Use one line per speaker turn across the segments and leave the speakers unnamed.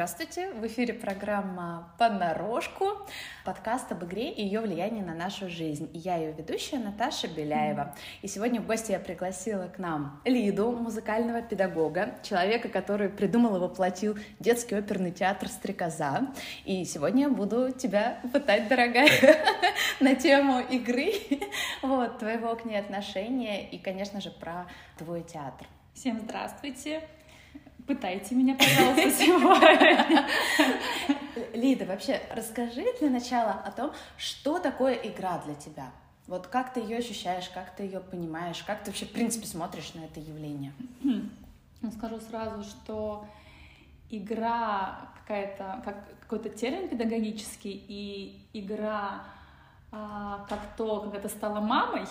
Здравствуйте! В эфире программа «Понарошку», подкаст об игре и ее влиянии на нашу жизнь. я ее ведущая Наташа Беляева. И сегодня в гости я пригласила к нам Лиду, музыкального педагога, человека, который придумал и воплотил детский оперный театр «Стрекоза». И сегодня я буду тебя пытать, дорогая, на тему игры, вот, твоего к ней отношения и, конечно же, про твой театр.
Всем здравствуйте! Пытайте меня, пожалуйста, сегодня.
Лида, вообще расскажи для начала о том, что такое игра для тебя. Вот как ты ее ощущаешь, как ты ее понимаешь, как ты вообще, в принципе, смотришь на это явление?
Ну, скажу сразу, что игра какая-то, как какой-то термин педагогический, и игра а, как то, когда ты стала мамой,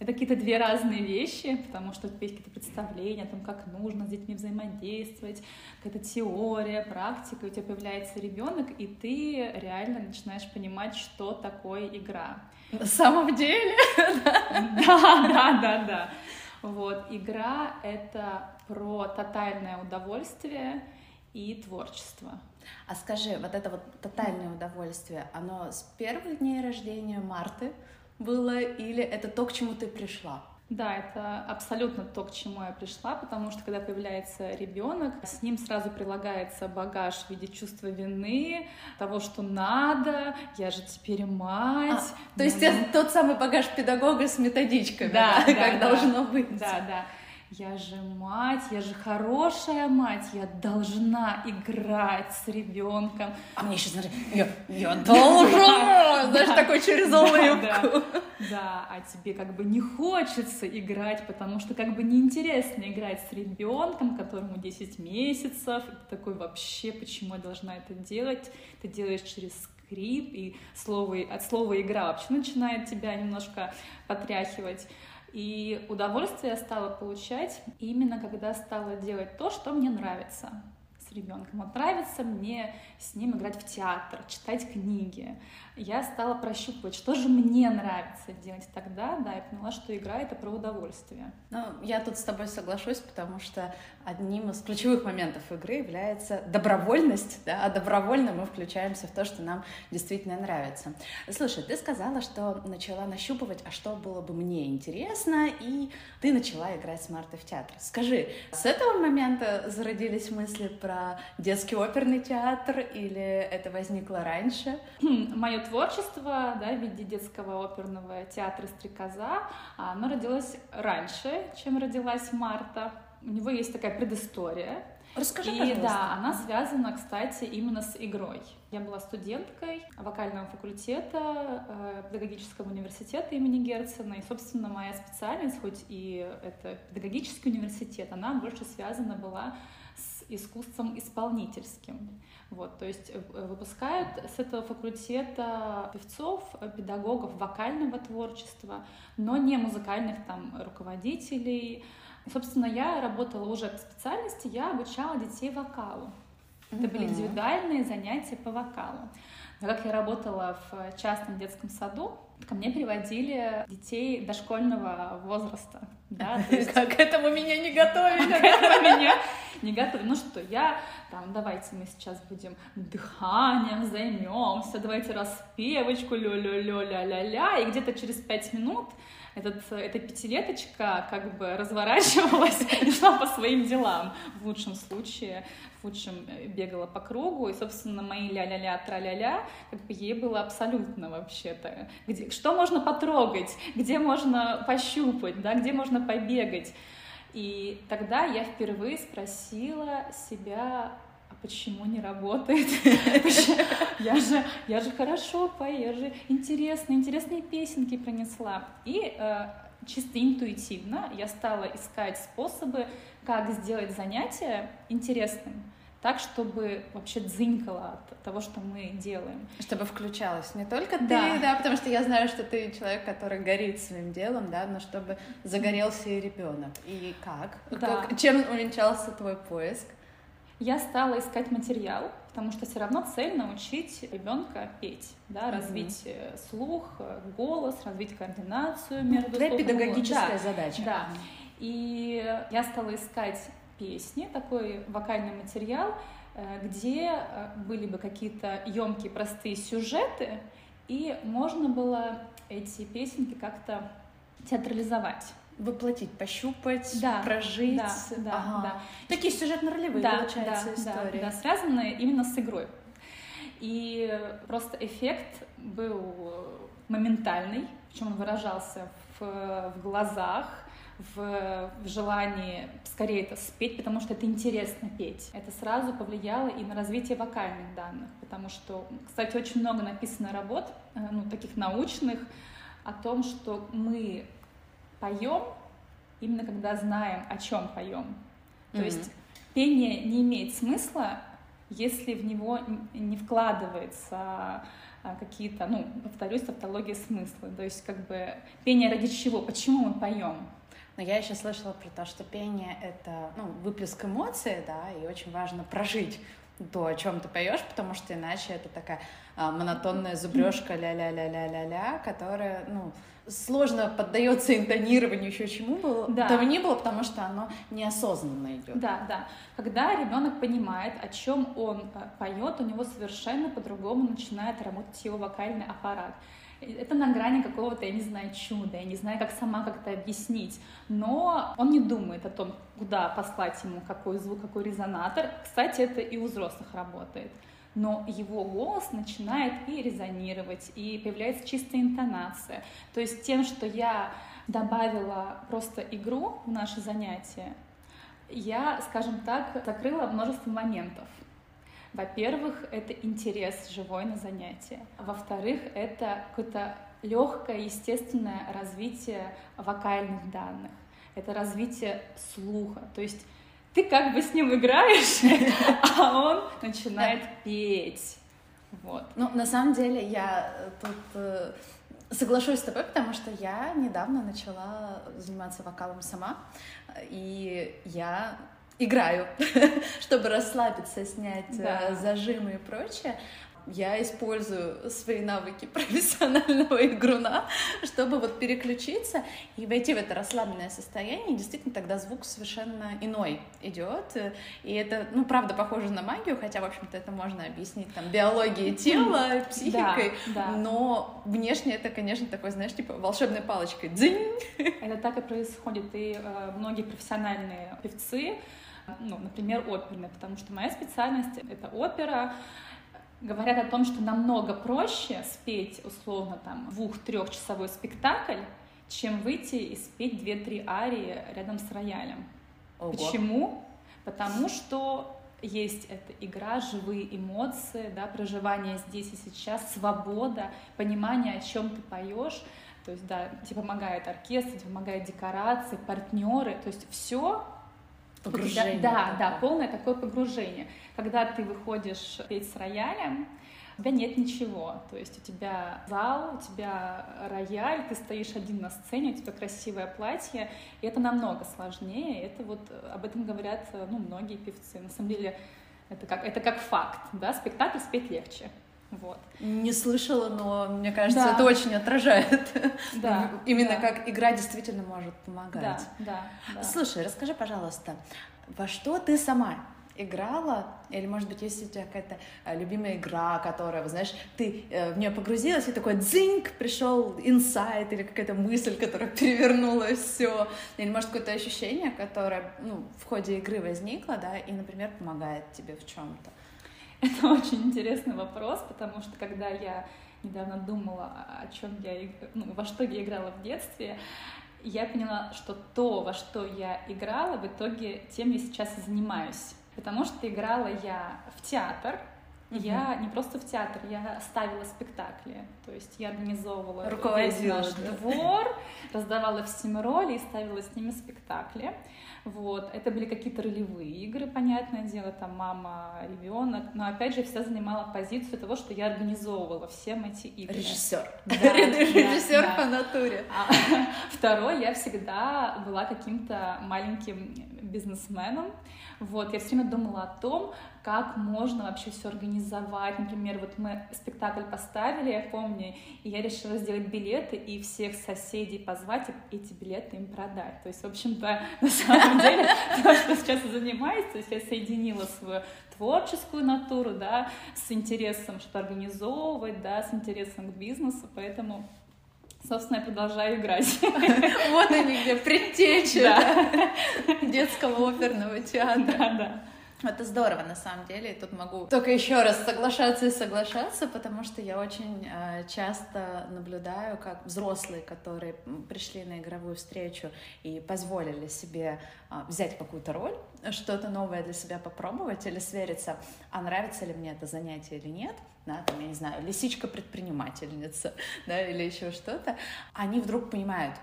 это какие-то две разные вещи, потому что есть какие-то представления о том, как нужно с детьми взаимодействовать, какая-то теория, практика, у тебя появляется ребенок, и ты реально начинаешь понимать, что такое игра.
На самом деле?
Да, да, да, да. Вот, игра — это про тотальное удовольствие и творчество.
А скажи, вот это вот тотальное удовольствие, оно с первых дней рождения Марты было, или это то, к чему ты пришла?
Да, это абсолютно то, к чему я пришла, потому что когда появляется ребенок, с ним сразу прилагается багаж в виде чувства вины, того, что надо, я же теперь мать.
А, то есть ну, это тот самый багаж педагога с методичками, да, да, как да, должно быть.
Да, да я же мать, я же хорошая мать, я должна играть с ребенком.
А мне еще, смотри, я, я должна, знаешь, такой через улыбку.
Да, а тебе как бы не хочется играть, потому что как бы неинтересно играть с ребенком, которому 10 месяцев, и такой вообще, почему я должна это делать? Ты делаешь через скрип, и слово, от слова игра вообще начинает тебя немножко потряхивать. И удовольствие я стала получать именно когда стала делать то, что мне нравится ребенком. Вот нравится мне с ним играть в театр, читать книги. Я стала прощупывать, что же мне нравится делать тогда, да, я поняла, что игра — это про удовольствие.
Ну, я тут с тобой соглашусь, потому что одним из ключевых моментов игры является добровольность, да, а добровольно мы включаемся в то, что нам действительно нравится. Слушай, ты сказала, что начала нащупывать, а что было бы мне интересно, и ты начала играть с Мартой в театр. Скажи, с этого момента зародились мысли про детский оперный театр, или это возникло раньше?
Мое творчество да, в виде детского оперного театра «Стрекоза», оно родилось раньше, чем родилась Марта. У него есть такая предыстория.
Расскажи,
и,
пожалуйста.
Да, она связана, кстати, именно с игрой. Я была студенткой вокального факультета э, педагогического университета имени Герцена, и, собственно, моя специальность, хоть и это педагогический университет, она больше связана была с искусством исполнительским. Вот, то есть э, выпускают с этого факультета певцов, педагогов вокального творчества, но не музыкальных там руководителей. Собственно, я работала уже по специальности, я обучала детей вокалу. Это были индивидуальные занятия по вокалу. Но как я работала в частном детском саду, ко мне приводили детей дошкольного возраста.
Да, то есть... Как к этому меня не готовили. Как
этому меня не готовили. Ну что, я там, давайте мы сейчас будем дыханием займемся, давайте распевочку, лё-лё-лё-ля-ля-ля, и где-то через пять минут этот, эта пятилеточка как бы разворачивалась и шла по своим делам. В лучшем случае, в лучшем э, бегала по кругу, и, собственно, мои ля-ля-ля, тра-ля-ля, как бы ей было абсолютно вообще-то. Где, что можно потрогать, где можно пощупать, да, где можно побегать. И тогда я впервые спросила себя, почему не работает? Я же, я же хорошо пою, я же интересно, интересные песенки принесла. И э, чисто интуитивно я стала искать способы, как сделать занятие интересным так, чтобы вообще дзынькало от того, что мы делаем.
Чтобы включалась не только ты, да, да потому что я знаю, что ты человек, который горит своим делом, да, но чтобы загорелся и ребенок. И как? Да. как? Чем увенчался твой поиск?
Я стала искать материал, потому что все равно цель научить ребенка петь, да, развить mm-hmm. слух, голос, развить координацию между
Твоя педагогическая да, задача.
Да. И я стала искать песни, такой вокальный материал, где были бы какие-то емкие, простые сюжеты, и можно было эти песенки как-то театрализовать.
Воплотить, пощупать, да, прожить.
Да, да, ага. да.
Такие сюжетно-ролевые, да, получается,
да,
истории.
Да, да, связанные именно с игрой. И просто эффект был моментальный, причем он выражался в, в глазах, в, в желании скорее это спеть, потому что это интересно петь. Это сразу повлияло и на развитие вокальных данных, потому что, кстати, очень много написано работ, э, ну, таких научных, о том, что мы поем именно когда знаем, о чем поем. То mm-hmm. есть пение не имеет смысла, если в него не вкладывается а, какие-то, ну, повторюсь, тавтология смысла. То есть, как бы, пение ради чего? Почему мы поем?
Но я еще слышала про то, что пение — это ну, выплеск эмоций, да, и очень важно прожить то, о чем ты поешь, потому что иначе это такая а, монотонная зубрежка ля-ля-ля-ля-ля-ля, которая, ну, сложно поддается интонированию еще чему было, да. того не было, потому что оно неосознанно идет.
Да, да. Когда ребенок понимает, о чем он э, поет, у него совершенно по-другому начинает работать его вокальный аппарат. Это на грани какого-то, я не знаю, чуда, я не знаю, как сама как-то объяснить. Но он не думает о том, куда послать ему какой звук, какой резонатор. Кстати, это и у взрослых работает но его голос начинает и резонировать, и появляется чистая интонация. То есть тем, что я добавила просто игру в наше занятие, я, скажем так, закрыла множество моментов. Во-первых, это интерес живой на занятие. Во-вторых, это какое-то легкое, естественное развитие вокальных данных. Это развитие слуха. То есть ты как бы с ним играешь, а он начинает петь. Вот.
Ну, на самом деле, я тут э, соглашусь с тобой, потому что я недавно начала заниматься вокалом сама, и я играю, чтобы расслабиться, снять э, да. зажимы и прочее я использую свои навыки профессионального игруна, чтобы вот переключиться и войти в это расслабленное состояние. И действительно, тогда звук совершенно иной идет. И это, ну, правда, похоже на магию, хотя, в общем-то, это можно объяснить там биологией тела, психикой. Да, да. Но внешне это, конечно, такой, знаешь, типа волшебной палочкой. Дзынь!
Это так и происходит. И э, многие профессиональные певцы, ну, например, оперные, потому что моя специальность — это опера, говорят о том, что намного проще спеть условно там двух-трехчасовой спектакль, чем выйти и спеть две-три арии рядом с роялем. Ого. Почему? Потому что есть эта игра, живые эмоции, да, проживание здесь и сейчас, свобода, понимание, о чем ты поешь. То есть, да, тебе помогает оркестр, тебе помогает декорации, партнеры, то есть все
Погружение.
Да, да, полное такое погружение. Когда ты выходишь петь с роялем, у тебя нет ничего. То есть у тебя зал, у тебя рояль, ты стоишь один на сцене, у тебя красивое платье, и это намного сложнее. Это вот об этом говорят ну, многие певцы. На самом деле это как, это как факт, да, спектакль спеть легче. Вот.
Не слышала, но мне кажется, да. это очень отражает. Да. Именно да. как игра действительно может помогать. Да,
да, да.
Слушай, расскажи, пожалуйста, во что ты сама играла, или, может быть, есть у тебя какая-то э, любимая игра, которая, знаешь, ты э, в нее погрузилась, и такой дзинг, пришел инсайт или какая-то мысль, которая перевернула все, или, может, какое-то ощущение, которое, ну, в ходе игры возникло, да, и, например, помогает тебе в чем-то.
Это очень интересный вопрос, потому что когда я недавно думала, о чем я, ну, во что я играла в детстве, я поняла, что то, во что я играла, в итоге тем я сейчас и занимаюсь. Потому что играла я в театр, Угу. Я не просто в театр, я ставила спектакли. То есть я организовывала весь наш да? двор, раздавала всем роли и ставила с ними спектакли. Вот. Это были какие-то ролевые игры, понятное дело, там мама, ребенок. Но опять же, вся занимала позицию того, что я организовывала всем эти игры.
Режиссер. Да, Режиссер да, по натуре. А,
второй, я всегда была каким-то маленьким бизнесменом. Вот, я все время думала о том, как можно вообще все организовать. Например, вот мы спектакль поставили, я помню, и я решила сделать билеты и всех соседей позвать и эти билеты им продать. То есть, в общем-то, на самом деле, то, что сейчас занимаюсь, то есть я соединила свою творческую натуру, да, с интересом что организовывать, да, с интересом к бизнесу, поэтому Собственно, я продолжаю играть.
Вот они где, предтеча детского оперного театра. Да, да. Это здорово, на самом деле. И тут могу только еще раз соглашаться и соглашаться, потому что я очень э, часто наблюдаю, как взрослые, которые пришли на игровую встречу и позволили себе э, взять какую-то роль, что-то новое для себя попробовать или свериться, а нравится ли мне это занятие или нет, да, там, я не знаю, лисичка-предпринимательница, да, или еще что-то, они вдруг понимают,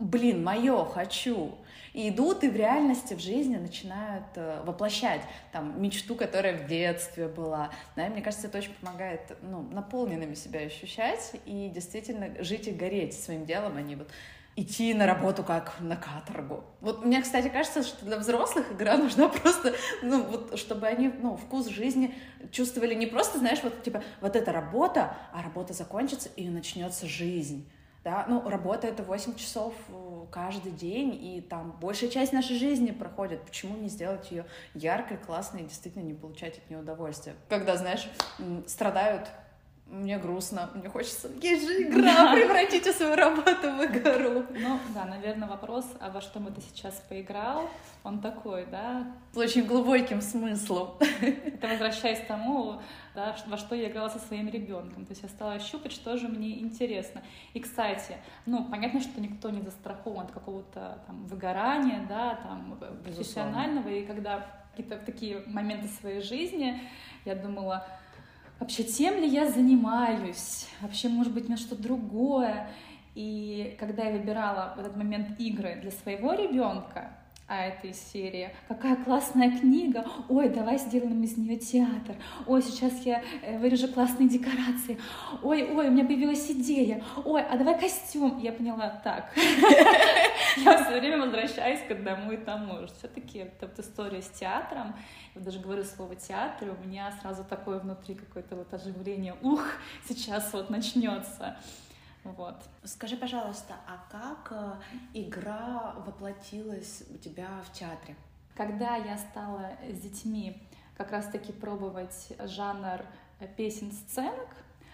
блин, мое, хочу, и идут и в реальности, в жизни начинают э, воплощать там мечту, которая в детстве была. Да, и мне кажется, это очень помогает ну, наполненными себя ощущать и действительно жить и гореть своим делом, а не вот идти на работу как на каторгу. Вот мне, кстати, кажется, что для взрослых игра нужна просто, ну, вот, чтобы они, ну, вкус жизни чувствовали не просто, знаешь, вот, типа, вот эта работа, а работа закончится, и начнется жизнь да, ну, работа — это 8 часов э, каждый день, и там большая часть нашей жизни проходит. Почему не сделать ее яркой, классной и действительно не получать от нее удовольствие? Когда, знаешь, страдают мне грустно, мне хочется, есть же игра, превратите свою работу в игру.
Ну, да, наверное, вопрос, а во что бы ты сейчас поиграл, он такой, да?
С очень глубоким смыслом.
Это возвращаясь к тому, да, во что я играла со своим ребенком. То есть я стала щупать, что же мне интересно. И, кстати, ну, понятно, что никто не застрахован от какого-то там выгорания, да, там, профессионального, и когда какие-то такие моменты своей жизни, я думала, вообще тем ли я занимаюсь, вообще, может быть, на что-то другое. И когда я выбирала в этот момент игры для своего ребенка, это из серии «Какая классная книга! Ой, давай сделаем из нее театр! Ой, сейчас я э, вырежу классные декорации! Ой, ой, у меня появилась идея! Ой, а давай костюм!» Я поняла, так, я все время возвращаюсь к одному и тому же. Все-таки вот история с театром, я даже говорю слово театр, у меня сразу такое внутри какое-то вот оживление, ух, сейчас вот начнется. Вот.
Скажи, пожалуйста, а как э, игра воплотилась у тебя в театре?
Когда я стала с детьми как раз-таки пробовать жанр э, песен-сценок,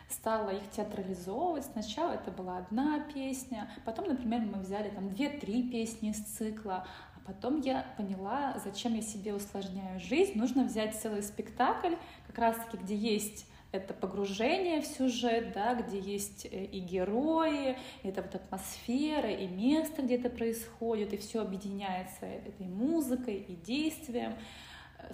стала их театрализовывать. Сначала это была одна песня, потом, например, мы взяли там две-три песни из цикла, а потом я поняла, зачем я себе усложняю жизнь. Нужно взять целый спектакль, как раз-таки, где есть это погружение в сюжет, да, где есть э, и герои, и это вот атмосфера, и место, где это происходит, и все объединяется этой музыкой и действием.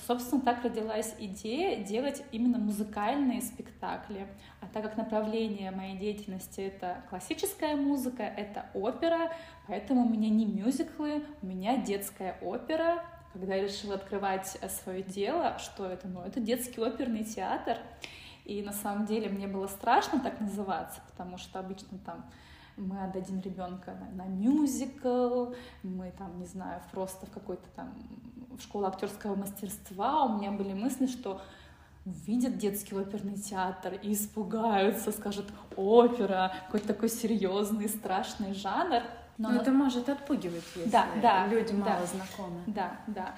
Собственно, так родилась идея делать именно музыкальные спектакли. А так как направление моей деятельности — это классическая музыка, это опера, поэтому у меня не мюзиклы, у меня детская опера. Когда я решила открывать э, свое дело, что это? Ну, это детский оперный театр. И на самом деле мне было страшно так называться, потому что обычно там мы отдадим ребенка на, на мюзикл, мы там, не знаю, просто в какой-то там в школу актерского мастерства. У меня были мысли, что увидят детский оперный театр и испугаются, скажут опера, какой-то такой серьезный, страшный жанр.
Но это может отпугивать, если
да, да,
люди
мало
да, знакомы.
Да, да.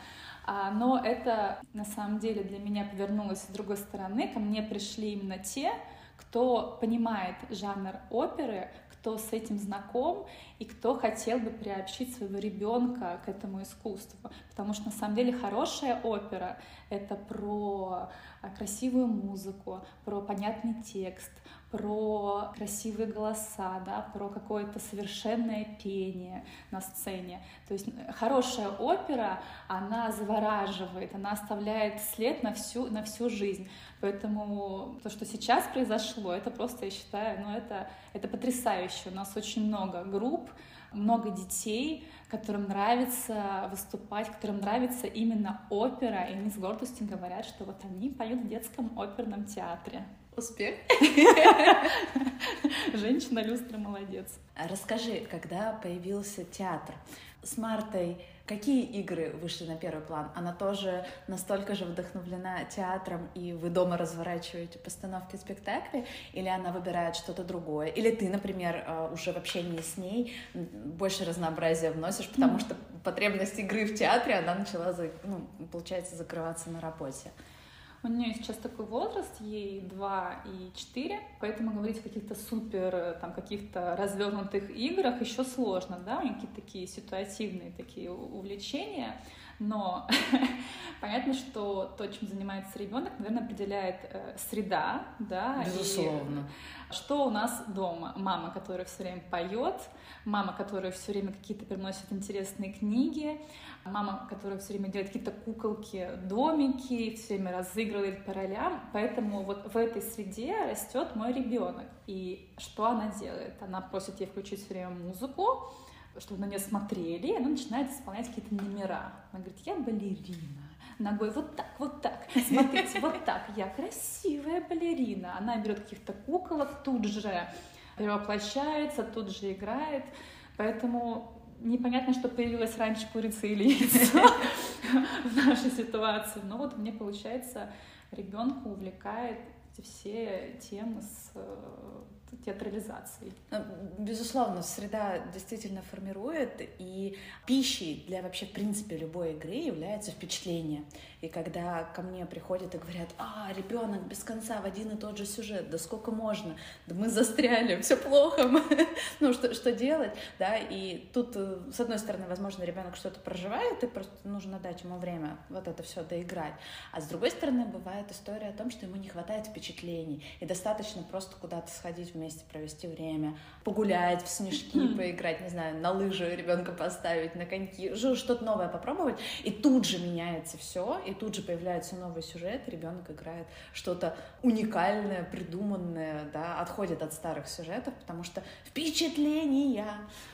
А, но это на самом деле для меня повернулось с другой стороны. Ко мне пришли именно те, кто понимает жанр оперы, кто с этим знаком и кто хотел бы приобщить своего ребенка к этому искусству. Потому что на самом деле хорошая опера — это про а, красивую музыку, про понятный текст, про красивые голоса, да, про какое-то совершенное пение на сцене. То есть хорошая опера, она завораживает, она оставляет след на всю, на всю жизнь. Поэтому то, что сейчас произошло, это просто, я считаю, ну это, это потрясающе. У нас очень много групп, много детей, которым нравится выступать, которым нравится именно опера, и они с гордостью говорят, что вот они поют в детском оперном театре.
Успех.
Женщина-люстра молодец.
Расскажи, когда появился театр, с Мартой какие игры вышли на первый план? Она тоже настолько же вдохновлена театром, и вы дома разворачиваете постановки спектаклей? Или она выбирает что-то другое? Или ты, например, э, уже в общении с ней больше разнообразия вносишь, потому что потребность игры в театре, она начала, ну, получается, закрываться на работе?
У нее сейчас такой возраст, ей 2 и 4, поэтому говорить о каких-то супер, там, каких-то развернутых играх еще сложно, да, у нее какие-то такие ситуативные такие увлечения, но понятно, что то, чем занимается ребенок, наверное, определяет э, среда, да.
Безусловно.
И что у нас дома? Мама, которая все время поет, мама, которая все время какие-то приносит интересные книги, мама, которая все время делает какие-то куколки, домики, все время разыгрывает по ролям. Поэтому вот в этой среде растет мой ребенок. И что она делает? Она просит ей включить все время музыку, чтобы на нее смотрели, и она начинает исполнять какие-то номера. Она говорит, я балерина, ногой вот так, вот так, смотрите, вот так, я красивая балерина. Она берет каких-то куколок, тут же перевоплощается, тут же играет. Поэтому непонятно, что появилось раньше курица или яйцо в нашей ситуации. Но вот мне получается, ребенка увлекает все темы с э, театрализацией.
Ну, безусловно, среда действительно формирует, и пищей для вообще, в принципе, любой игры является впечатление. И когда ко мне приходят и говорят, а, ребенок без конца в один и тот же сюжет, да сколько можно, да мы застряли, все плохо, ну что, что делать, да, и тут, э, с одной стороны, возможно, ребенок что-то проживает, и просто нужно дать ему время вот это все доиграть, а с другой стороны, бывает история о том, что ему не хватает впечатлений, и достаточно просто куда-то сходить вместе, провести время, погулять в снежки, поиграть, не знаю, на лыжи ребенка поставить, на коньки, что-то новое попробовать, и тут же меняется все, и тут же появляется новый сюжет, ребенок играет что-то уникальное, придуманное, да, отходит от старых сюжетов, потому что впечатления,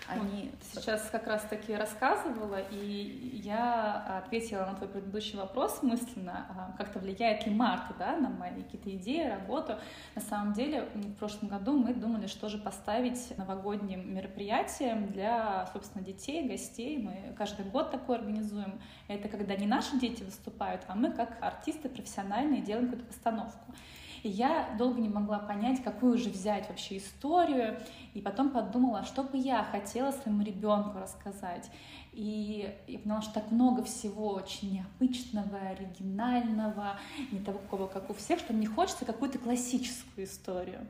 они...
Сейчас как раз-таки рассказывала, и я ответила на твой предыдущий вопрос мысленно, а, как-то влияет ли Марта, да, на мои какие-то идеи, работу. На самом деле, в прошлом году мы думали, что же поставить новогодним мероприятием для, собственно, детей, гостей. Мы каждый год такое организуем. Это когда не наши дети выступают, а мы как артисты профессиональные делаем какую-то постановку. И я долго не могла понять, какую же взять вообще историю. И потом подумала, что бы я хотела своему ребенку рассказать. И я поняла, что так много всего очень необычного, оригинального, не такого, как у всех, что мне хочется какую-то классическую историю.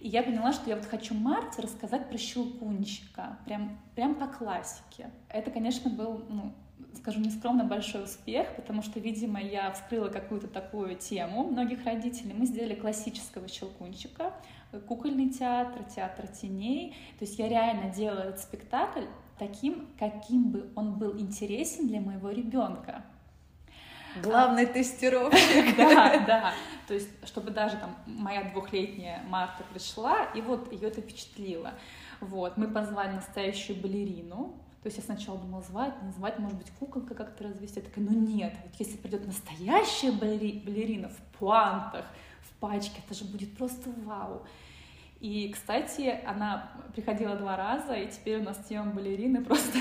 И я поняла, что я вот хочу Марте рассказать про Щелкунчика, прям, прям по классике. Это, конечно, был, ну, скажу нескромно, большой успех, потому что, видимо, я вскрыла какую-то такую тему многих родителей. Мы сделали классического Щелкунчика, кукольный театр, театр теней. То есть я реально делала этот спектакль таким, каким бы он был интересен для моего ребенка.
Главный тестировщик.
Да, да. То есть, чтобы даже там моя двухлетняя Марта пришла, и вот ее это впечатлило. Вот, мы позвали настоящую балерину, то есть я сначала думала, звать, не звать, может быть, куколка как-то развести. Я такая, ну нет, вот если придет настоящая балери, балерина в пуантах, в пачке, это же будет просто вау. И, кстати, она приходила два раза, и теперь у нас тема балерины просто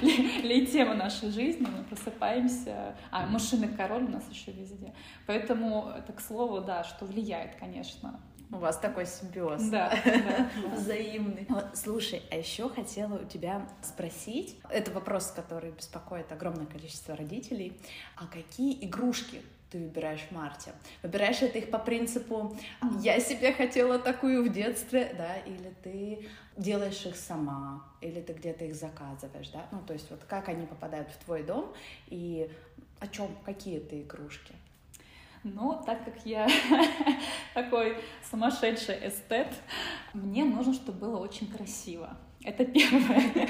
тема нашей жизни. Мы просыпаемся. А, мужчины король у нас еще везде. Поэтому, это к слову, да, что влияет, конечно.
У вас такой симбиоз.
Да, да,
взаимный. Вот, слушай, а еще хотела у тебя спросить, это вопрос, который беспокоит огромное количество родителей, а какие игрушки ты выбираешь в марте? Выбираешь это их по принципу «я себе хотела такую в детстве», да, или ты делаешь их сама, или ты где-то их заказываешь, да? Ну, то есть вот как они попадают в твой дом и о чем, какие это игрушки?
Но так как я такой сумасшедший эстет, мне нужно, чтобы было очень красиво. Это первое.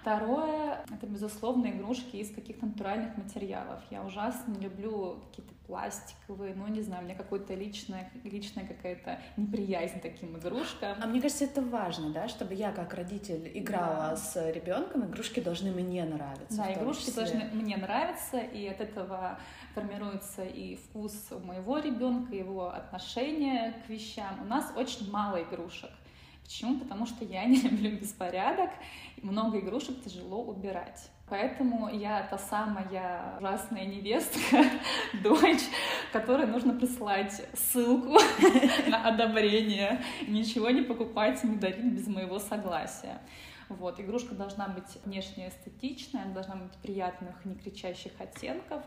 Второе — это, безусловно, игрушки из каких-то натуральных материалов. Я ужасно не люблю какие-то пластиковые, ну, не знаю, у меня какая-то личная, личная какая-то неприязнь к таким игрушкам.
А мне кажется, это важно, да, чтобы я как родитель играла да. с ребенком, игрушки должны мне нравиться.
Да, игрушки должны мне нравиться, и от этого формируется и вкус у моего ребенка, его отношение к вещам. У нас очень мало игрушек. Почему? Потому что я не люблю беспорядок, много игрушек тяжело убирать. Поэтому я та самая ужасная невестка, дочь, которой нужно прислать ссылку на одобрение, ничего не покупать, не дарить без моего согласия. Вот, игрушка должна быть внешне эстетичная, она должна быть приятных, не кричащих оттенков,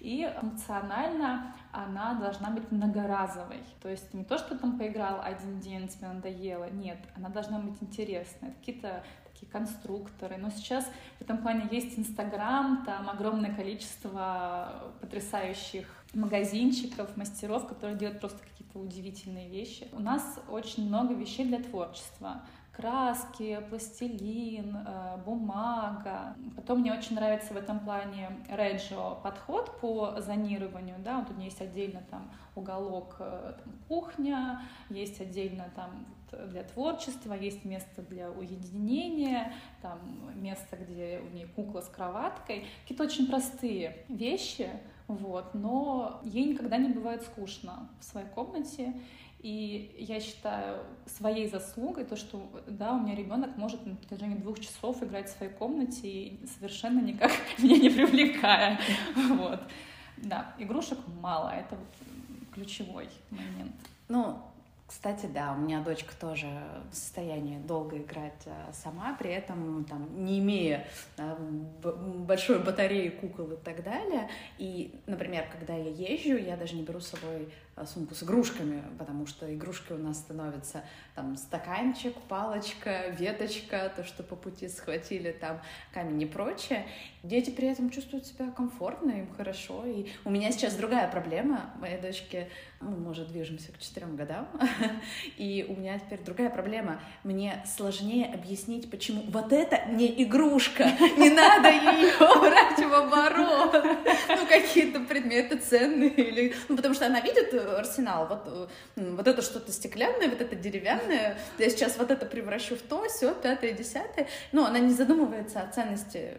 и функционально она должна быть многоразовой. То есть не то, что там поиграл один день, тебе надоело, нет, она должна быть интересная. Какие-то такие конструкторы. Но сейчас в этом плане есть Инстаграм, там огромное количество потрясающих магазинчиков, мастеров, которые делают просто какие-то удивительные вещи. У нас очень много вещей для творчества краски, пластилин, э, бумага. Потом мне очень нравится в этом плане Реджо подход по зонированию, да, вот у меня есть отдельно там уголок э, там, кухня, есть отдельно там для творчества, есть место для уединения, там место, где у нее кукла с кроваткой. Какие-то очень простые вещи, вот, но ей никогда не бывает скучно в своей комнате. И я считаю своей заслугой то, что да, у меня ребенок может на протяжении двух часов играть в своей комнате и совершенно никак меня не привлекая. Вот. Да, игрушек мало, это вот ключевой момент.
Ну, кстати, да, у меня дочка тоже в состоянии долго играть э, сама, при этом там, не имея э, большой батареи кукол и так далее. И, например, когда я езжу, я даже не беру с собой сумку с игрушками, потому что игрушки у нас становятся там стаканчик, палочка, веточка, то, что по пути схватили, там камень и прочее. Дети при этом чувствуют себя комфортно, им хорошо. И у меня сейчас другая проблема. Моей дочке, ну, мы уже движемся к четырем годам, и у меня теперь другая проблема. Мне сложнее объяснить, почему вот это не игрушка, не надо ее брать в оборот. Ну, какие-то предметы ценные. Или... Ну, потому что она видит арсенал. Вот, э, вот это что-то стеклянное, вот это деревянное. Я сейчас вот это превращу в то, все, пятое, десятое. Но она не задумывается о ценности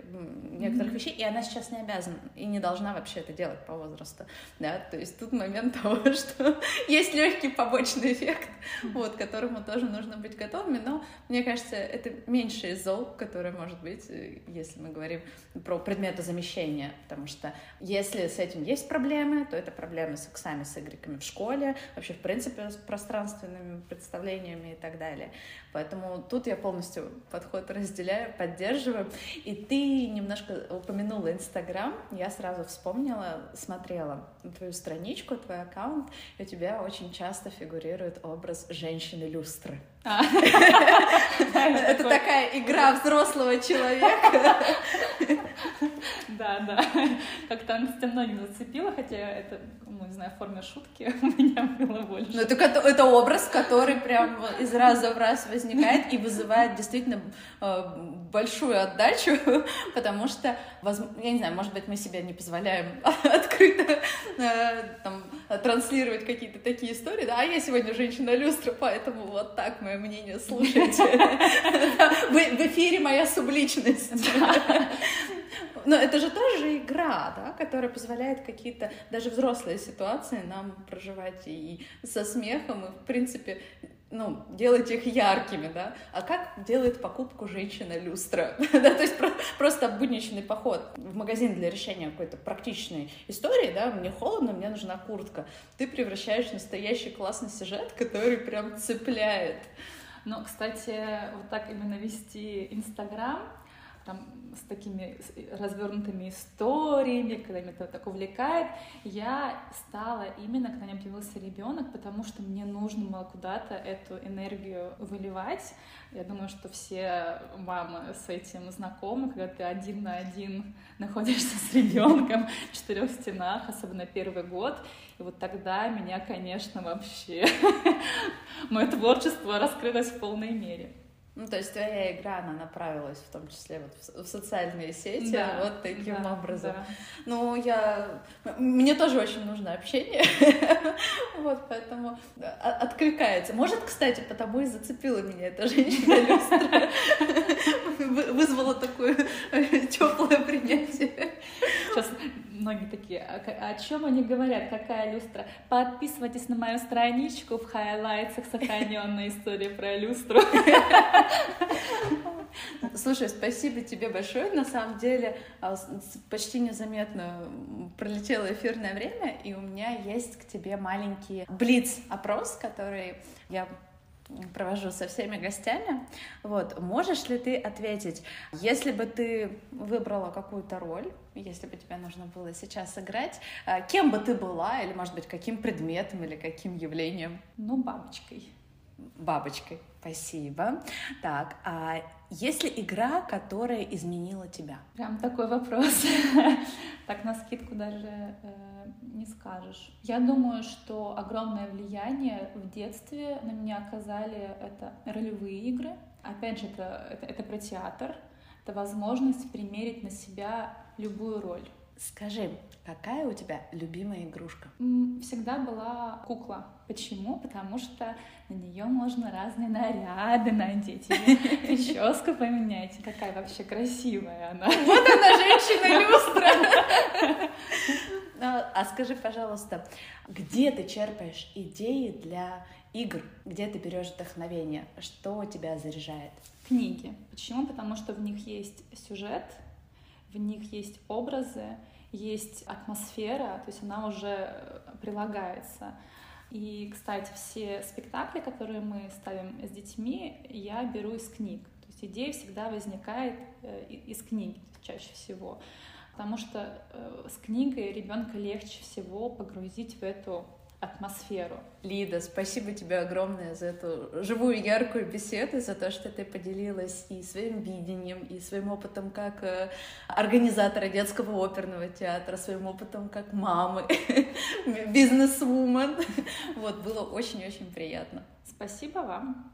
некоторых mm-hmm. вещей, и она сейчас не обязана и не должна вообще это делать по возрасту. Да? То есть тут момент того, что есть легкий побочный эффект, вот, к которому тоже нужно быть готовыми. Но мне кажется, это меньшее зол, которое может быть, э, если мы говорим про предметы замещения. Потому что если с этим есть проблемы, то это проблемы с иксами, с игреками в школе, вообще, в принципе, с пространственными представлениями и так далее. Поэтому тут я полностью подход разделяю, поддерживаю. И ты немножко упомянула Инстаграм, я сразу вспомнила, смотрела твою страничку, твой аккаунт, и у тебя очень часто фигурирует образ женщины-люстры. А. Это такая игра взрослого человека.
Да, да. Как-то она многих зацепила, хотя это, ну, не знаю, в форме шутки у меня было больше. Ну,
это, это образ, который прям из раза в раз возникает и вызывает действительно э, большую отдачу, потому что, я не знаю, может быть, мы себе не позволяем открыто э, там, транслировать какие-то такие истории, да, а я сегодня женщина-люстра, поэтому вот так мое мнение слушайте. В эфире моя субличность. Но это же тоже игра, да, которая позволяет какие-то даже взрослые ситуации нам проживать и со смехом, и, в принципе, ну, делать их яркими, да, а как делает покупку женщина-люстра, да, то есть про, просто будничный поход в магазин для решения какой-то практичной истории, да, мне холодно, мне нужна куртка, ты превращаешь настоящий классный сюжет, который прям цепляет.
Ну, кстати, вот так именно вести Инстаграм, там, с такими развернутыми историями, когда меня это так увлекает, я стала именно, когда у меня появился ребенок, потому что мне нужно было куда-то эту энергию выливать. Я думаю, что все мамы с этим знакомы, когда ты один на один находишься с ребенком в четырех стенах, особенно первый год. И вот тогда меня, конечно, вообще мое творчество раскрылось в полной мере.
Ну, то есть твоя игра, она направилась в том числе вот в социальные сети,
да,
вот таким
да,
образом.
Да.
Ну, я... Мне тоже очень нужно общение, вот, поэтому откликается. Может, кстати, потому и зацепила меня эта женщина-люстра, вызвала такое теплое принятие.
Сейчас многие такие, о, о чем они говорят, какая люстра? Подписывайтесь на мою страничку в хайлайтсах сохраненная история про люстру.
Слушай, спасибо тебе большое. На самом деле а, почти незаметно пролетело эфирное время, и у меня есть к тебе маленький блиц-опрос, который я провожу со всеми гостями. Вот, можешь ли ты ответить, если бы ты выбрала какую-то роль, если бы тебе нужно было сейчас сыграть, а, кем бы ты была, или, может быть, каким предметом или каким явлением?
Ну, бабочкой.
Бабочкой. Спасибо. Так, а есть ли игра, которая изменила тебя?
Прям такой вопрос. Так на скидку даже э, не скажешь. Я думаю, что огромное влияние в детстве на меня оказали это ролевые игры. Опять же, это, это, это про театр. Это возможность примерить на себя любую роль.
Скажи, какая у тебя любимая игрушка?
Всегда была кукла. Почему? Потому что на нее можно разные наряды надеть, прическу поменять. Какая вообще красивая она.
Вот она, женщина-люстра. А, а скажи, пожалуйста, где ты черпаешь идеи для игр? Где ты берешь вдохновение? Что тебя заряжает?
Книги. Почему? Потому что в них есть сюжет, в них есть образы, есть атмосфера, то есть она уже э, прилагается. И, кстати, все спектакли, которые мы ставим с детьми, я беру из книг. То есть идея всегда возникает э, из книги чаще всего. Потому что э, с книгой ребенка легче всего погрузить в эту атмосферу.
Лида, спасибо тебе огромное за эту живую, яркую беседу, за то, что ты поделилась и своим видением, и своим опытом как э, организатора детского оперного театра, своим опытом как мамы, бизнес-вумен. Вот, было очень-очень приятно.
Спасибо вам.